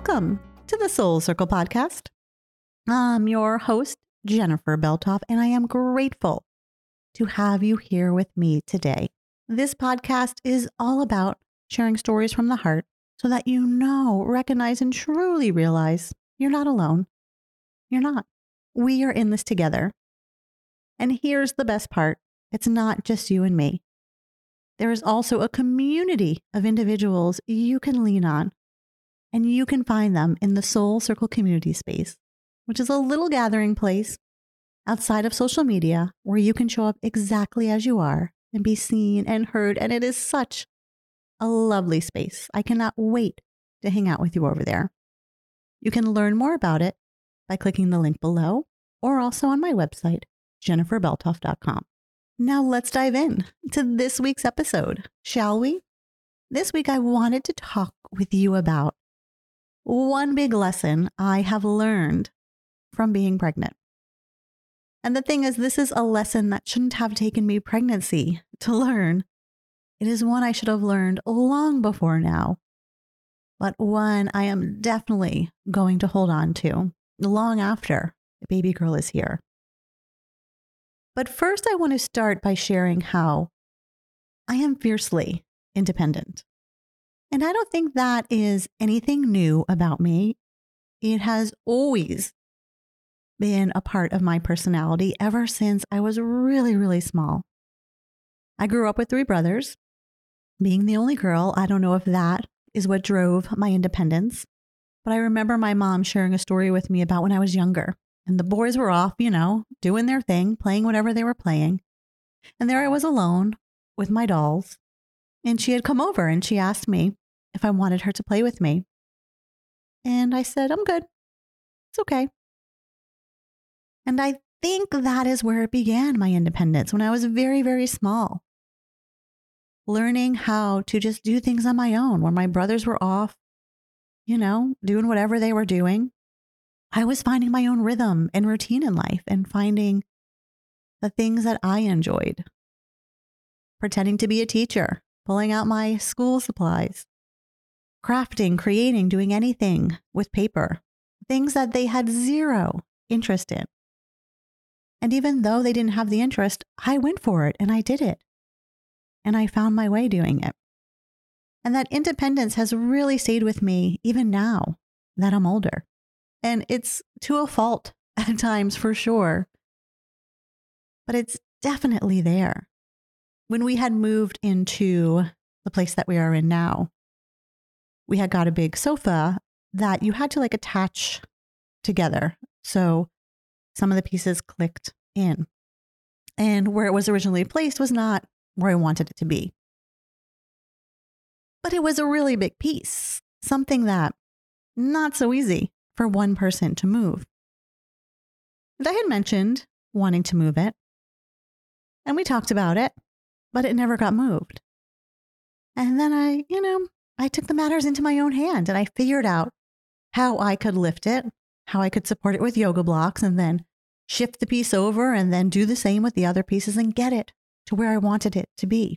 welcome to the Soul Circle podcast. I'm your host, Jennifer Beltoff, and I am grateful to have you here with me today. This podcast is all about sharing stories from the heart so that you know, recognize, and truly realize you're not alone. You're not. We are in this together. And here's the best part it's not just you and me. There is also a community of individuals you can lean on and you can find them in the Soul Circle community space, which is a little gathering place outside of social media where you can show up exactly as you are and be seen and heard. And it is such a lovely space. I cannot wait to hang out with you over there. You can learn more about it by clicking the link below or also on my website, jenniferbeltoff.com. Now let's dive in to this week's episode, shall we? This week, I wanted to talk with you about one big lesson I have learned from being pregnant. And the thing is, this is a lesson that shouldn't have taken me pregnancy to learn. It is one I should have learned long before now, but one I am definitely going to hold on to long after the baby girl is here. But first, I want to start by sharing how I am fiercely independent. And I don't think that is anything new about me. It has always been a part of my personality ever since I was really, really small. I grew up with three brothers. Being the only girl, I don't know if that is what drove my independence, but I remember my mom sharing a story with me about when I was younger. And the boys were off, you know, doing their thing, playing whatever they were playing. And there I was alone with my dolls. And she had come over and she asked me if I wanted her to play with me. And I said, I'm good. It's okay. And I think that is where it began my independence when I was very, very small. Learning how to just do things on my own when my brothers were off, you know, doing whatever they were doing. I was finding my own rhythm and routine in life and finding the things that I enjoyed. Pretending to be a teacher, pulling out my school supplies, crafting, creating, doing anything with paper, things that they had zero interest in. And even though they didn't have the interest, I went for it and I did it. And I found my way doing it. And that independence has really stayed with me even now that I'm older. And it's to a fault at times for sure. But it's definitely there. When we had moved into the place that we are in now, we had got a big sofa that you had to like attach together. So some of the pieces clicked in. And where it was originally placed was not where I wanted it to be. But it was a really big piece, something that not so easy for one person to move. And I had mentioned wanting to move it, and we talked about it, but it never got moved. And then I, you know, I took the matters into my own hand and I figured out how I could lift it, how I could support it with yoga blocks, and then shift the piece over and then do the same with the other pieces and get it to where I wanted it to be.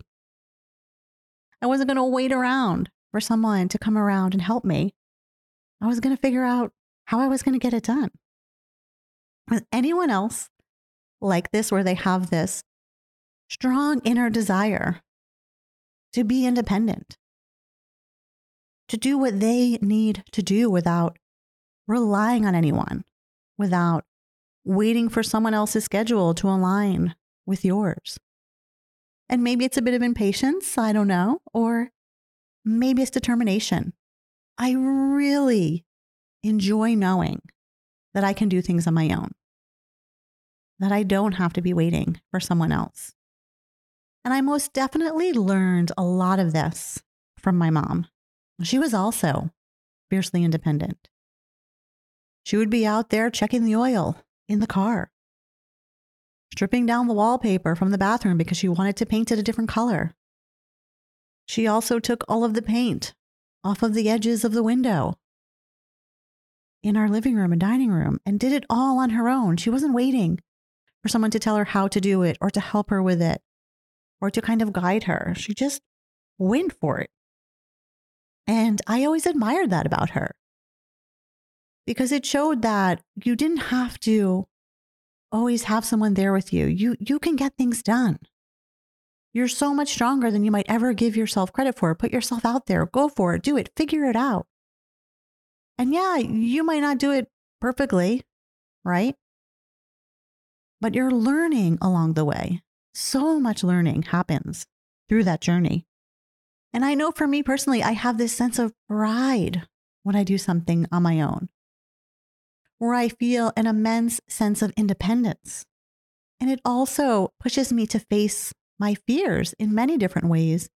I wasn't going to wait around for someone to come around and help me. I was going to figure out how I was going to get it done. Anyone else like this where they have this strong inner desire to be independent, to do what they need to do without relying on anyone, without waiting for someone else's schedule to align with yours. And maybe it's a bit of impatience, I don't know, or maybe it's determination. I really enjoy knowing that I can do things on my own, that I don't have to be waiting for someone else. And I most definitely learned a lot of this from my mom. She was also fiercely independent. She would be out there checking the oil in the car, stripping down the wallpaper from the bathroom because she wanted to paint it a different color. She also took all of the paint off of the edges of the window in our living room and dining room and did it all on her own. She wasn't waiting for someone to tell her how to do it or to help her with it or to kind of guide her. She just went for it. And I always admired that about her. because it showed that you didn't have to always have someone there with you. You you can get things done. You're so much stronger than you might ever give yourself credit for. Put yourself out there, go for it, do it, figure it out. And yeah, you might not do it perfectly, right? But you're learning along the way. So much learning happens through that journey. And I know for me personally, I have this sense of pride when I do something on my own, where I feel an immense sense of independence. And it also pushes me to face my fears in many different ways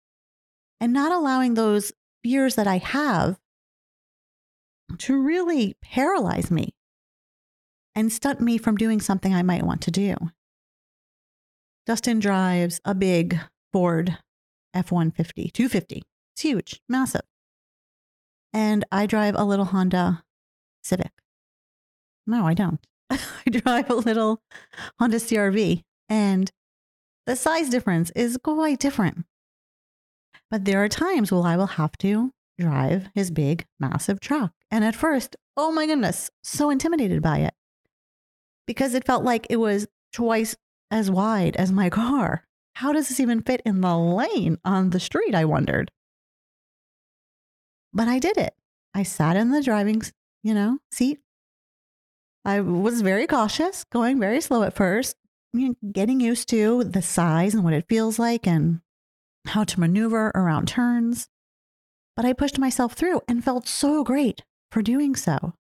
and not allowing those fears that I have to really paralyze me and stunt me from doing something I might want to do. Dustin drives a big Ford F 150, 250. It's huge, massive. And I drive a little Honda Civic. No, I don't. I drive a little Honda CRV, and the size difference is quite different. But there are times when I will have to drive his big, massive truck. And at first, oh my goodness, so intimidated by it because it felt like it was twice as wide as my car. How does this even fit in the lane on the street? I wondered. But I did it. I sat in the driving, you know, seat. I was very cautious, going very slow at first, getting used to the size and what it feels like and how to maneuver around turns. But I pushed myself through and felt so great for doing so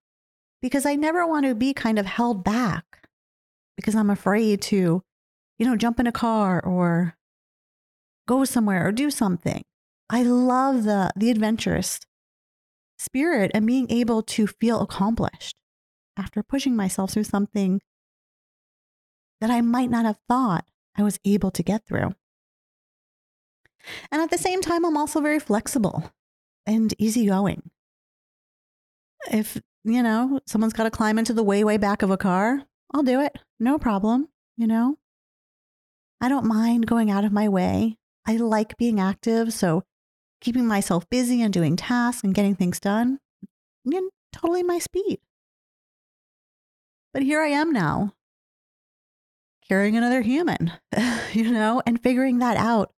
because I never want to be kind of held back because I'm afraid to, you know, jump in a car or go somewhere or do something. I love the the adventurous spirit and being able to feel accomplished after pushing myself through something that I might not have thought I was able to get through. And at the same time, I'm also very flexible and easygoing. If, you know, someone's got to climb into the way, way back of a car, I'll do it. No problem. You know, I don't mind going out of my way. I like being active. So keeping myself busy and doing tasks and getting things done, you know, totally my speed. But here I am now, carrying another human, you know, and figuring that out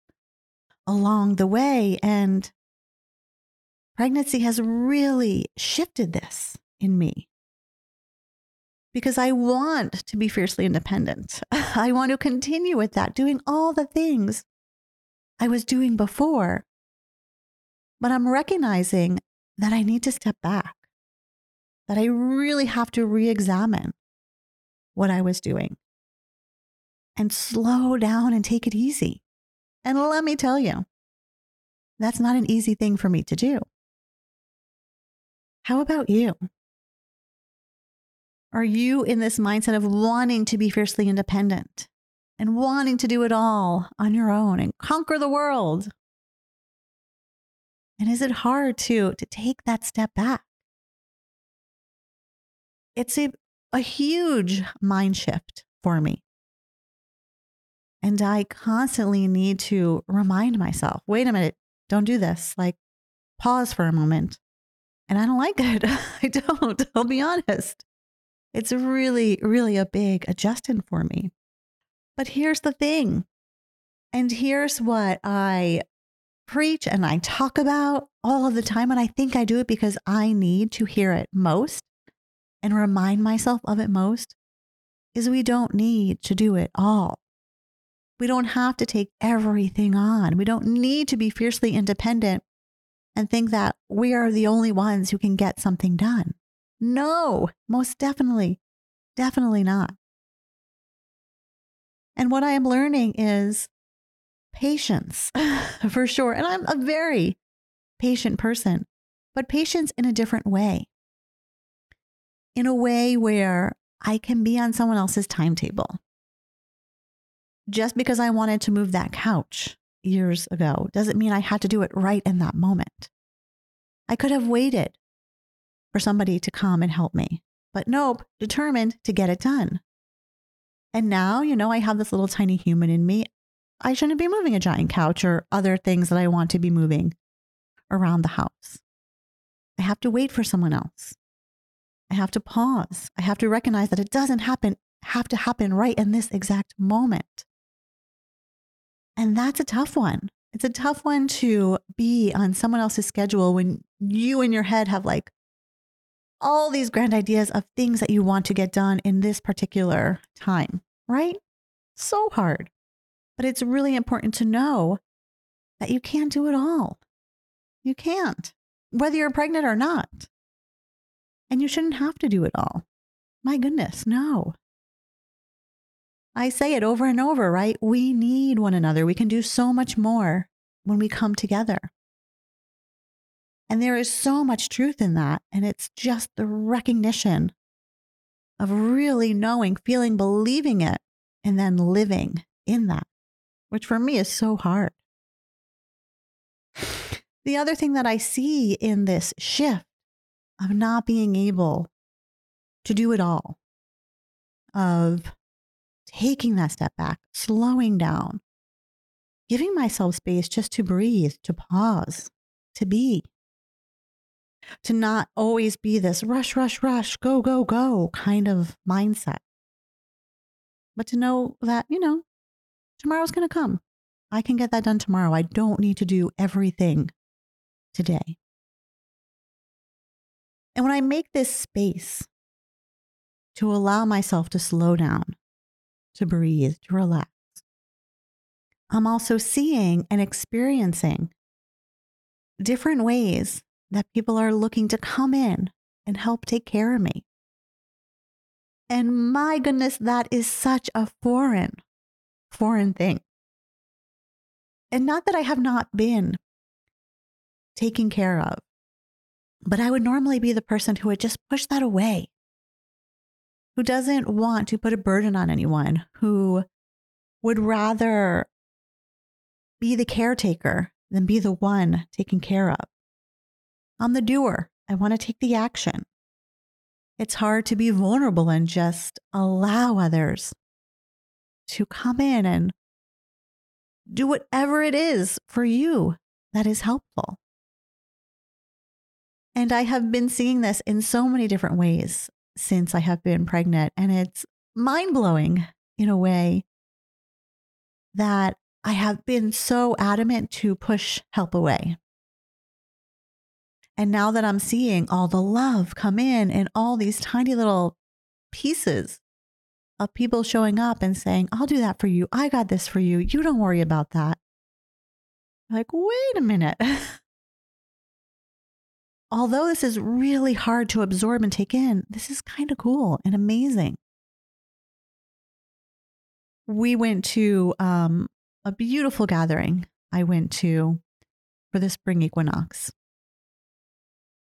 along the way. And pregnancy has really shifted this in me because I want to be fiercely independent. I want to continue with that, doing all the things I was doing before. But I'm recognizing that I need to step back, that I really have to re examine what I was doing and slow down and take it easy. And let me tell you, that's not an easy thing for me to do. How about you? Are you in this mindset of wanting to be fiercely independent and wanting to do it all on your own and conquer the world? And is it hard to, to take that step back? It's a, a huge mind shift for me. And I constantly need to remind myself wait a minute, don't do this. Like, pause for a moment. And I don't like it. I don't, I'll be honest. It's really, really a big adjustment for me. But here's the thing. And here's what I preach and I talk about all of the time. And I think I do it because I need to hear it most and remind myself of it most is we don't need to do it all. We don't have to take everything on. We don't need to be fiercely independent and think that we are the only ones who can get something done. No, most definitely, definitely not. And what I am learning is patience for sure. And I'm a very patient person, but patience in a different way. In a way where I can be on someone else's timetable. Just because I wanted to move that couch years ago doesn't mean I had to do it right in that moment. I could have waited for somebody to come and help me. But nope, determined to get it done. And now, you know, I have this little tiny human in me. I shouldn't be moving a giant couch or other things that I want to be moving around the house. I have to wait for someone else. I have to pause. I have to recognize that it doesn't happen, have to happen right in this exact moment. And that's a tough one. It's a tough one to be on someone else's schedule when you in your head have like all these grand ideas of things that you want to get done in this particular time, right? So hard. But it's really important to know that you can't do it all. You can't, whether you're pregnant or not. And you shouldn't have to do it all. My goodness, no. I say it over and over, right? We need one another. We can do so much more when we come together. And there is so much truth in that. And it's just the recognition of really knowing, feeling, believing it, and then living in that, which for me is so hard. The other thing that I see in this shift of not being able to do it all, of taking that step back, slowing down, giving myself space just to breathe, to pause, to be, to not always be this rush, rush, rush, go, go, go kind of mindset, but to know that, you know, tomorrow's going to come. I can get that done tomorrow. I don't need to do everything today. And when I make this space to allow myself to slow down, to breathe, to relax, I'm also seeing and experiencing different ways that people are looking to come in and help take care of me. And my goodness, that is such a foreign, foreign thing. And not that I have not been taken care of, but I would normally be the person who would just push that away, who doesn't want to put a burden on anyone, who would rather be the caretaker than be the one taken care of. I'm the doer. I want to take the action. It's hard to be vulnerable and just allow others to come in and do whatever it is for you that is helpful. And I have been seeing this in so many different ways since I have been pregnant. And it's mind blowing in a way that I have been so adamant to push help away. And now that I'm seeing all the love come in and all these tiny little pieces of people showing up and saying, I'll do that for you. I got this for you. You don't worry about that. Like, wait a minute. Although this is really hard to absorb and take in, this is kind of cool and amazing. We went to um, a beautiful gathering I went to for the spring equinox.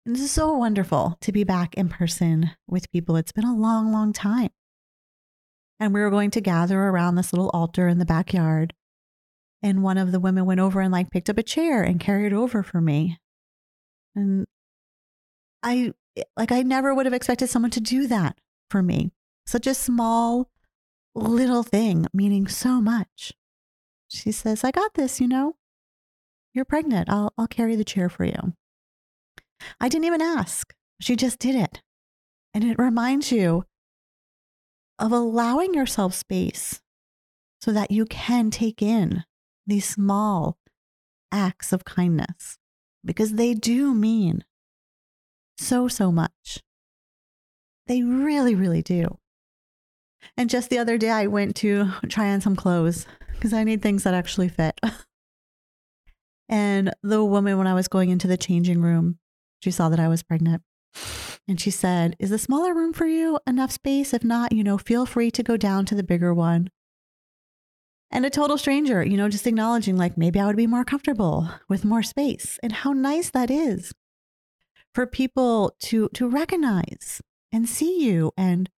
This is so wonderful to be back in person with people. It's been a long, long time. And we were going to gather around this little altar in the backyard. And one of the women went over and like picked up a chair and carried it over for me. And I like I never would have expected someone to do that for me. Such a small little thing meaning so much. She says, I got this, you know. You're pregnant. I'll, I'll carry the chair for you. I didn't even ask. She just did it. And it reminds you of allowing yourself space so that you can take in these small acts of kindness because they do mean so, so much. They really, really do. And just the other day, I went to try on some clothes because I need things that actually fit. and the woman, when I was going into the changing room, she saw that I was pregnant. And she said, Is the smaller room for you enough space? If not, you know, feel free to go down to the bigger one. And a total stranger, you know, just acknowledging, like, maybe I would be more comfortable with more space and how nice that is for people to, to recognize and see you and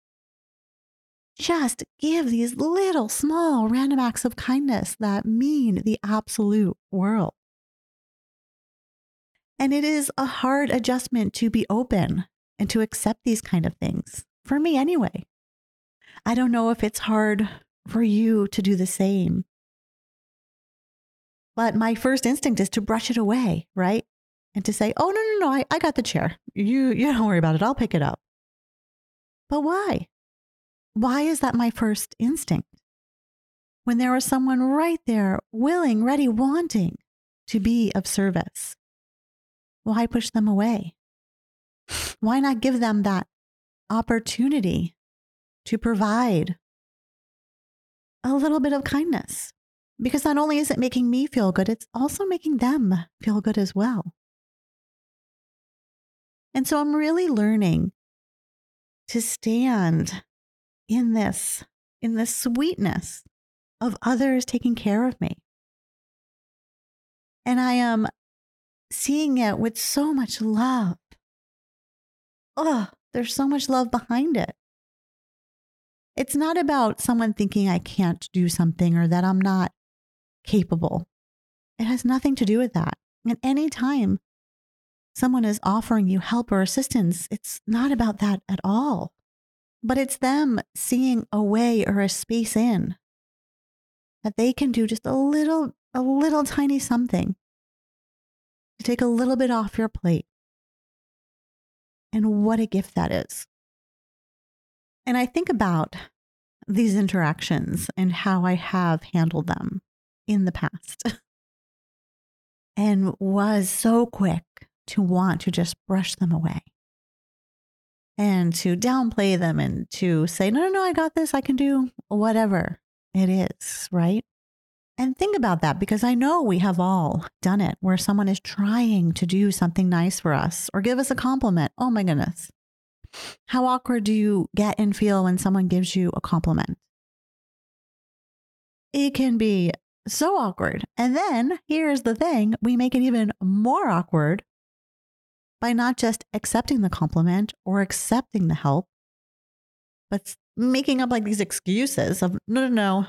just give these little, small, random acts of kindness that mean the absolute world. And it is a hard adjustment to be open and to accept these kind of things, for me anyway. I don't know if it's hard for you to do the same. But my first instinct is to brush it away, right? And to say, oh, no, no, no, I, I got the chair. You, you don't worry about it. I'll pick it up. But why? Why is that my first instinct? When there is someone right there, willing, ready, wanting to be of service, why push them away? Why not give them that opportunity to provide a little bit of kindness? Because not only is it making me feel good, it's also making them feel good as well. And so I'm really learning to stand in this, in this sweetness of others taking care of me. And I am seeing it with so much love. Oh, there's so much love behind it. It's not about someone thinking I can't do something or that I'm not capable. It has nothing to do with that. And time someone is offering you help or assistance, it's not about that at all. But it's them seeing a way or a space in that they can do just a little, a little tiny something to take a little bit off your plate. And what a gift that is. And I think about these interactions and how I have handled them in the past and was so quick to want to just brush them away and to downplay them and to say, no, no, no, I got this. I can do whatever it is, right? And think about that because I know we have all done it where someone is trying to do something nice for us or give us a compliment. Oh my goodness. How awkward do you get and feel when someone gives you a compliment? It can be so awkward. And then here's the thing we make it even more awkward by not just accepting the compliment or accepting the help, but making up like these excuses of no, no, no,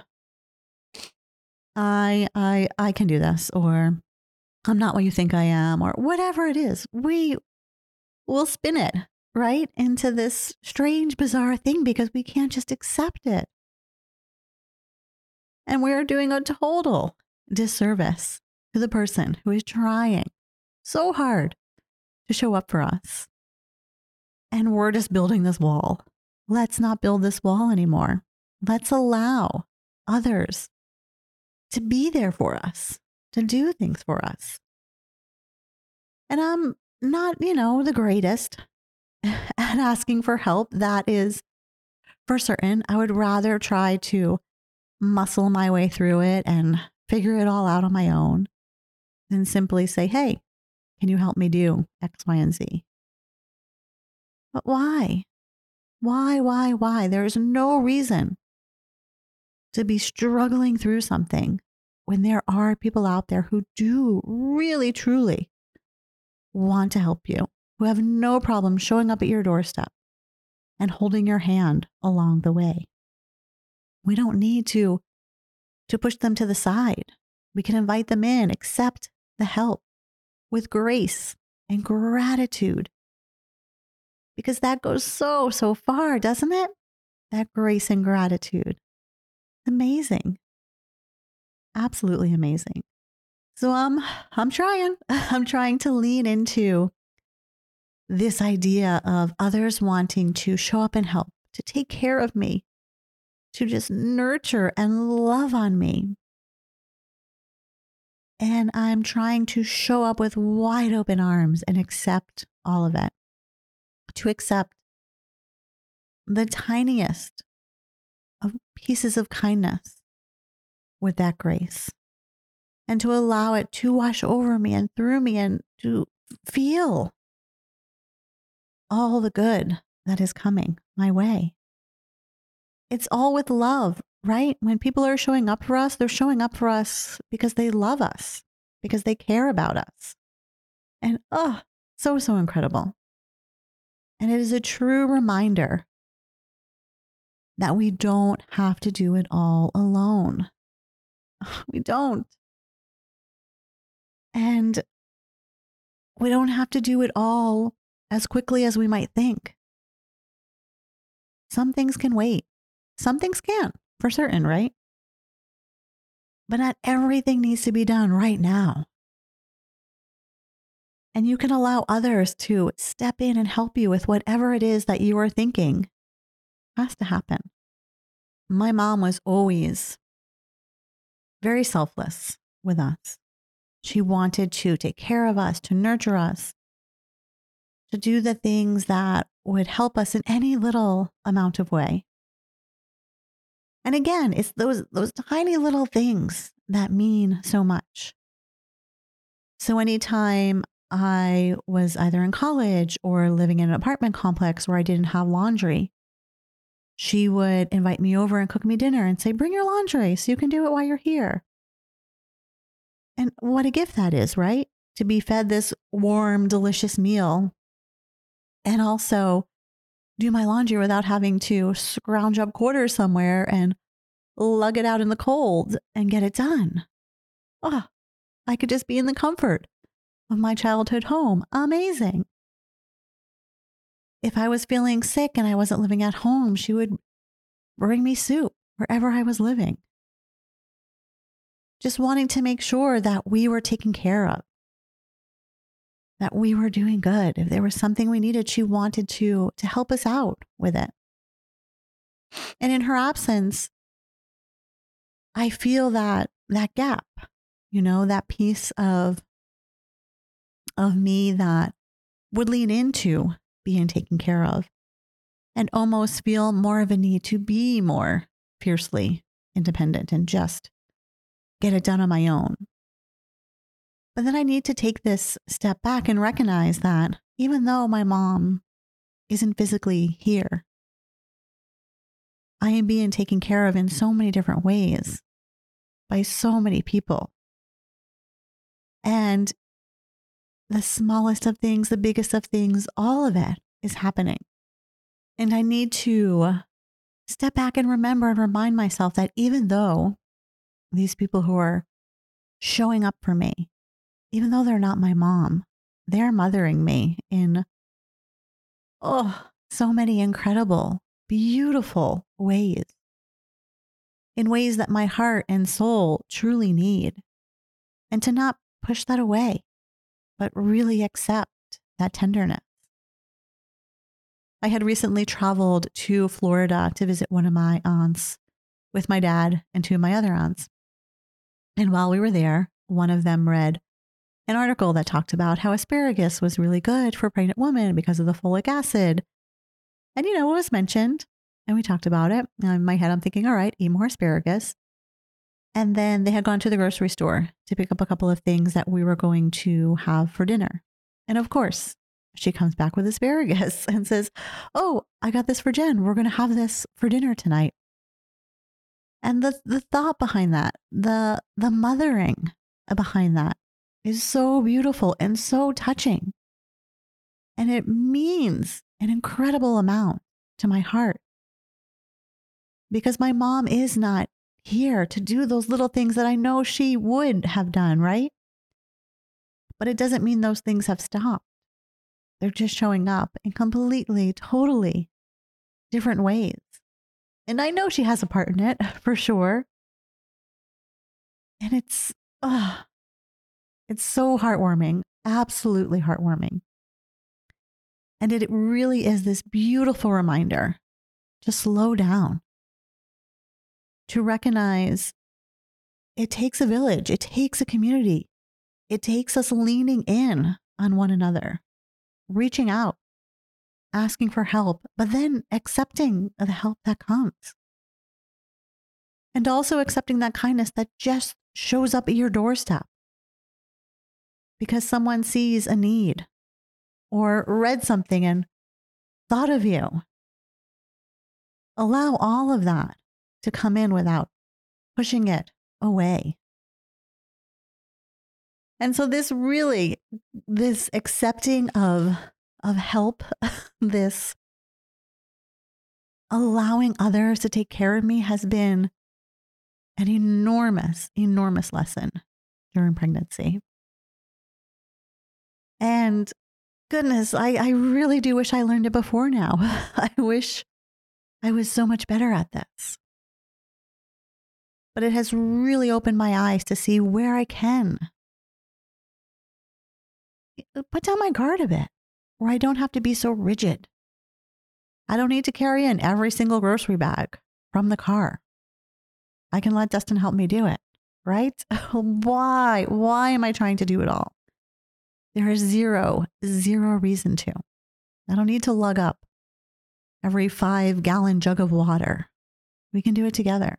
I, I, I can do this, or I'm not what you think I am, or whatever it is. We will spin it right into this strange, bizarre thing because we can't just accept it. And we're doing a total disservice to the person who is trying so hard to show up for us. And we're just building this wall. Let's not build this wall anymore. Let's allow others to be there for us, to do things for us. And I'm not, you know, the greatest at asking for help. That is for certain. I would rather try to muscle my way through it and figure it all out on my own than simply say, hey, can you help me do X, Y, and Z? But why? Why, why, why? There is no reason to be struggling through something when there are people out there who do really, truly want to help you, who have no problem showing up at your doorstep and holding your hand along the way. We don't need to, to push them to the side. We can invite them in, accept the help with grace and gratitude. Because that goes so, so far, doesn't it? That grace and gratitude. Amazing. Absolutely amazing. So um, I'm trying. I'm trying to lean into this idea of others wanting to show up and help, to take care of me, to just nurture and love on me. And I'm trying to show up with wide open arms and accept all of it, to accept the tiniest of pieces of kindness with that grace, and to allow it to wash over me and through me and to feel all the good that is coming my way it's all with love, right? When people are showing up for us, they're showing up for us because they love us, because they care about us. And oh, so, so incredible. And it is a true reminder that we don't have to do it all alone. We don't. And we don't have to do it all as quickly as we might think. Some things can wait. Some things can, for certain, right? But not everything needs to be done right now. And you can allow others to step in and help you with whatever it is that you are thinking has to happen. My mom was always very selfless with us. She wanted to take care of us, to nurture us, to do the things that would help us in any little amount of way. And again, it's those, those tiny little things that mean so much. So anytime I was either in college or living in an apartment complex where I didn't have laundry, she would invite me over and cook me dinner and say, Bring your laundry so you can do it while you're here. And what a gift that is, right? To be fed this warm, delicious meal and also do my laundry without having to scrounge up quarters somewhere and lug it out in the cold and get it done. Oh, I could just be in the comfort of my childhood home. Amazing. If I was feeling sick and I wasn't living at home, she would bring me soup wherever I was living. Just wanting to make sure that we were taken care of that we were doing good. If there was something we needed, she wanted to to help us out with it. And in her absence, I feel that that gap, you know, that piece of of me that would lean into being taken care of and almost feel more of a need to be more fiercely independent and just get it done on my own. But then I need to take this step back and recognize that even though my mom isn't physically here, I am being taken care of in so many different ways by so many people. And the smallest of things, the biggest of things, all of it is happening. And I need to step back and remember and remind myself that even though these people who are showing up for me, even though they're not my mom, they're mothering me in, oh, so many incredible, beautiful ways, in ways that my heart and soul truly need. And to not push that away, but really accept that tenderness. I had recently traveled to Florida to visit one of my aunts with my dad and two of my other aunts. And while we were there, one of them read an article that talked about how asparagus was really good for pregnant women because of the folic acid. And, you know, it was mentioned and we talked about it. And in my head, I'm thinking, all right, eat more asparagus. And then they had gone to the grocery store to pick up a couple of things that we were going to have for dinner. And of course, she comes back with asparagus and says, Oh, I got this for Jen. We're going to have this for dinner tonight. And the, the thought behind that, the, the mothering behind that is so beautiful and so touching. And it means an incredible amount to my heart. Because my mom is not here to do those little things that I know she would have done, right? But it doesn't mean those things have stopped. They're just showing up in completely, totally different ways. And I know she has a part in it for sure. And it's, uh, it's so heartwarming, absolutely heartwarming. And it really is this beautiful reminder to slow down, to recognize it takes a village, it takes a community, it takes us leaning in on one another, reaching out, asking for help, but then accepting the help that comes. And also accepting that kindness that just shows up at your doorstep because someone sees a need or read something and thought of you. Allow all of that to come in without pushing it away. And so this really this accepting of of help, this allowing others to take care of me has been an enormous enormous lesson during pregnancy. And goodness, I, I really do wish I learned it before now. I wish I was so much better at this. But it has really opened my eyes to see where I can uh, put down my guard a bit, where I don't have to be so rigid. I don't need to carry in every single grocery bag from the car. I can let Dustin help me do it, right? Why? Why am I trying to do it all? There is zero, zero reason to. I don't need to lug up every five gallon jug of water. We can do it together.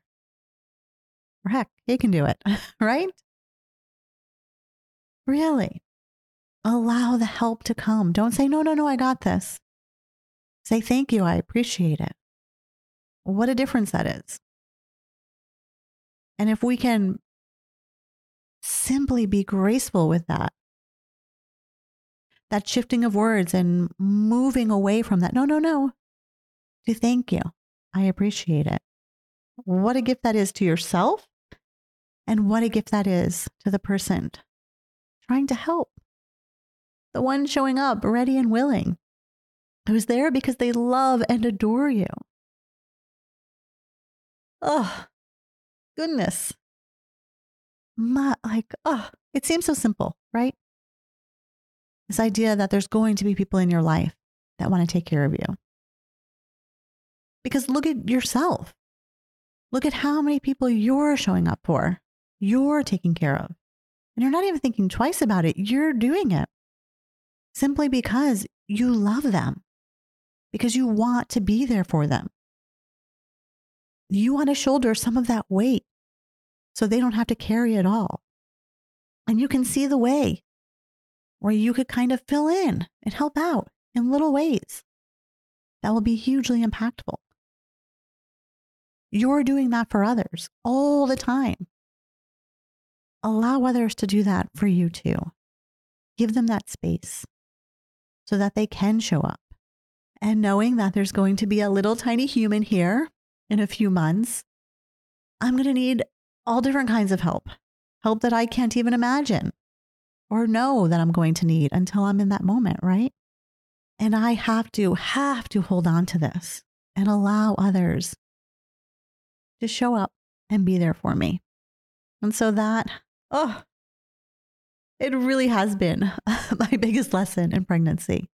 Or heck, he can do it, right? Really. Allow the help to come. Don't say, no, no, no, I got this. Say, thank you, I appreciate it. What a difference that is. And if we can simply be graceful with that, that shifting of words and moving away from that, no, no, no, to thank you, I appreciate it. What a gift that is to yourself, and what a gift that is to the person trying to help. The one showing up ready and willing, who's there because they love and adore you. Oh, goodness. My, like, oh, it seems so simple, right? This idea that there's going to be people in your life that want to take care of you. Because look at yourself. Look at how many people you're showing up for, you're taking care of. And you're not even thinking twice about it. You're doing it simply because you love them, because you want to be there for them. You want to shoulder some of that weight so they don't have to carry it all. And you can see the way where you could kind of fill in and help out in little ways that will be hugely impactful. You're doing that for others all the time. Allow others to do that for you too. Give them that space so that they can show up. And knowing that there's going to be a little tiny human here in a few months, I'm going to need all different kinds of help, help that I can't even imagine or know that I'm going to need until I'm in that moment, right? And I have to, have to hold on to this and allow others to show up and be there for me. And so that, oh, it really has been my biggest lesson in pregnancy.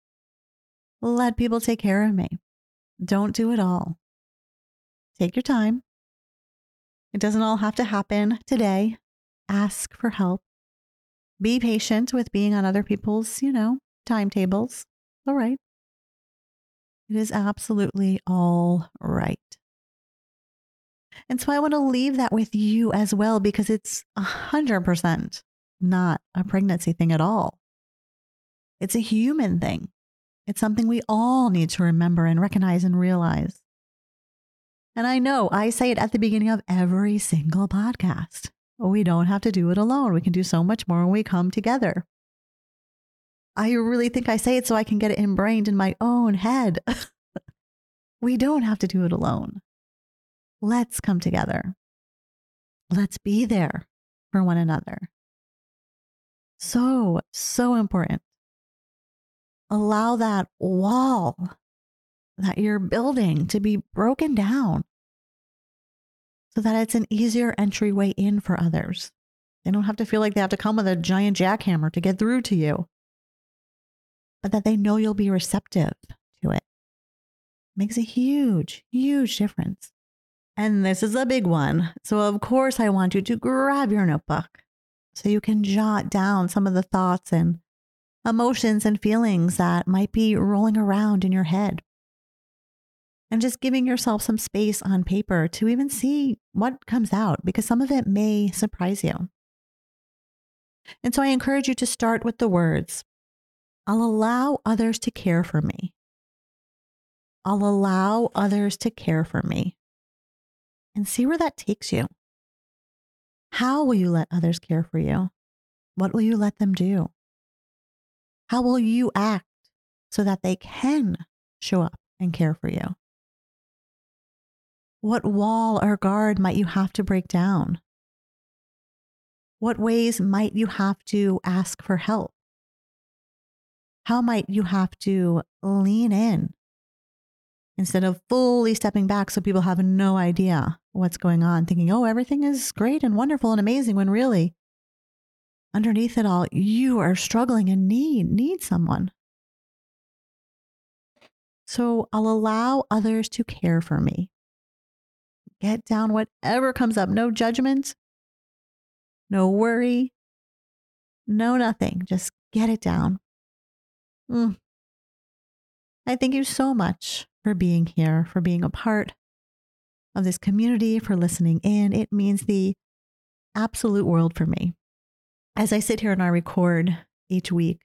Let people take care of me. Don't do it all. Take your time. It doesn't all have to happen today. Ask for help. Be patient with being on other people's, you know, timetables. All right. It is absolutely all right. And so I want to leave that with you as well because it's 100% not a pregnancy thing at all. It's a human thing. It's something we all need to remember and recognize and realize. And I know I say it at the beginning of every single podcast. We don't have to do it alone. We can do so much more when we come together. I really think I say it so I can get it ingrained in my own head. we don't have to do it alone. Let's come together. Let's be there for one another. So, so important. Allow that wall that you're building to be broken down so that it's an easier entryway in for others. They don't have to feel like they have to come with a giant jackhammer to get through to you, but that they know you'll be receptive to it. Makes a huge, huge difference. And this is a big one. So, of course, I want you to grab your notebook so you can jot down some of the thoughts and emotions and feelings that might be rolling around in your head. And just giving yourself some space on paper to even see what comes out, because some of it may surprise you. And so I encourage you to start with the words I'll allow others to care for me. I'll allow others to care for me and see where that takes you. How will you let others care for you? What will you let them do? How will you act so that they can show up and care for you? What wall or guard might you have to break down? What ways might you have to ask for help? How might you have to lean in instead of fully stepping back so people have no idea what's going on, thinking, oh, everything is great and wonderful and amazing, when really, underneath it all, you are struggling and need, need someone. So I'll allow others to care for me. Get down whatever comes up. No judgment, no worry, no nothing. Just get it down. Mm. I thank you so much for being here, for being a part of this community, for listening in. It means the absolute world for me. As I sit here and I record each week,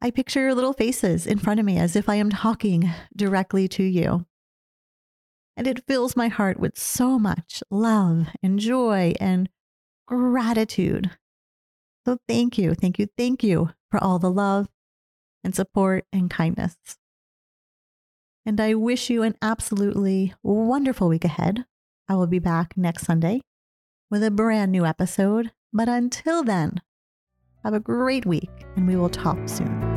I picture your little faces in front of me as if I am talking directly to you. And it fills my heart with so much love and joy and gratitude. So thank you, thank you, thank you for all the love and support and kindness. And I wish you an absolutely wonderful week ahead. I will be back next Sunday with a brand new episode. But until then, have a great week and we will talk soon.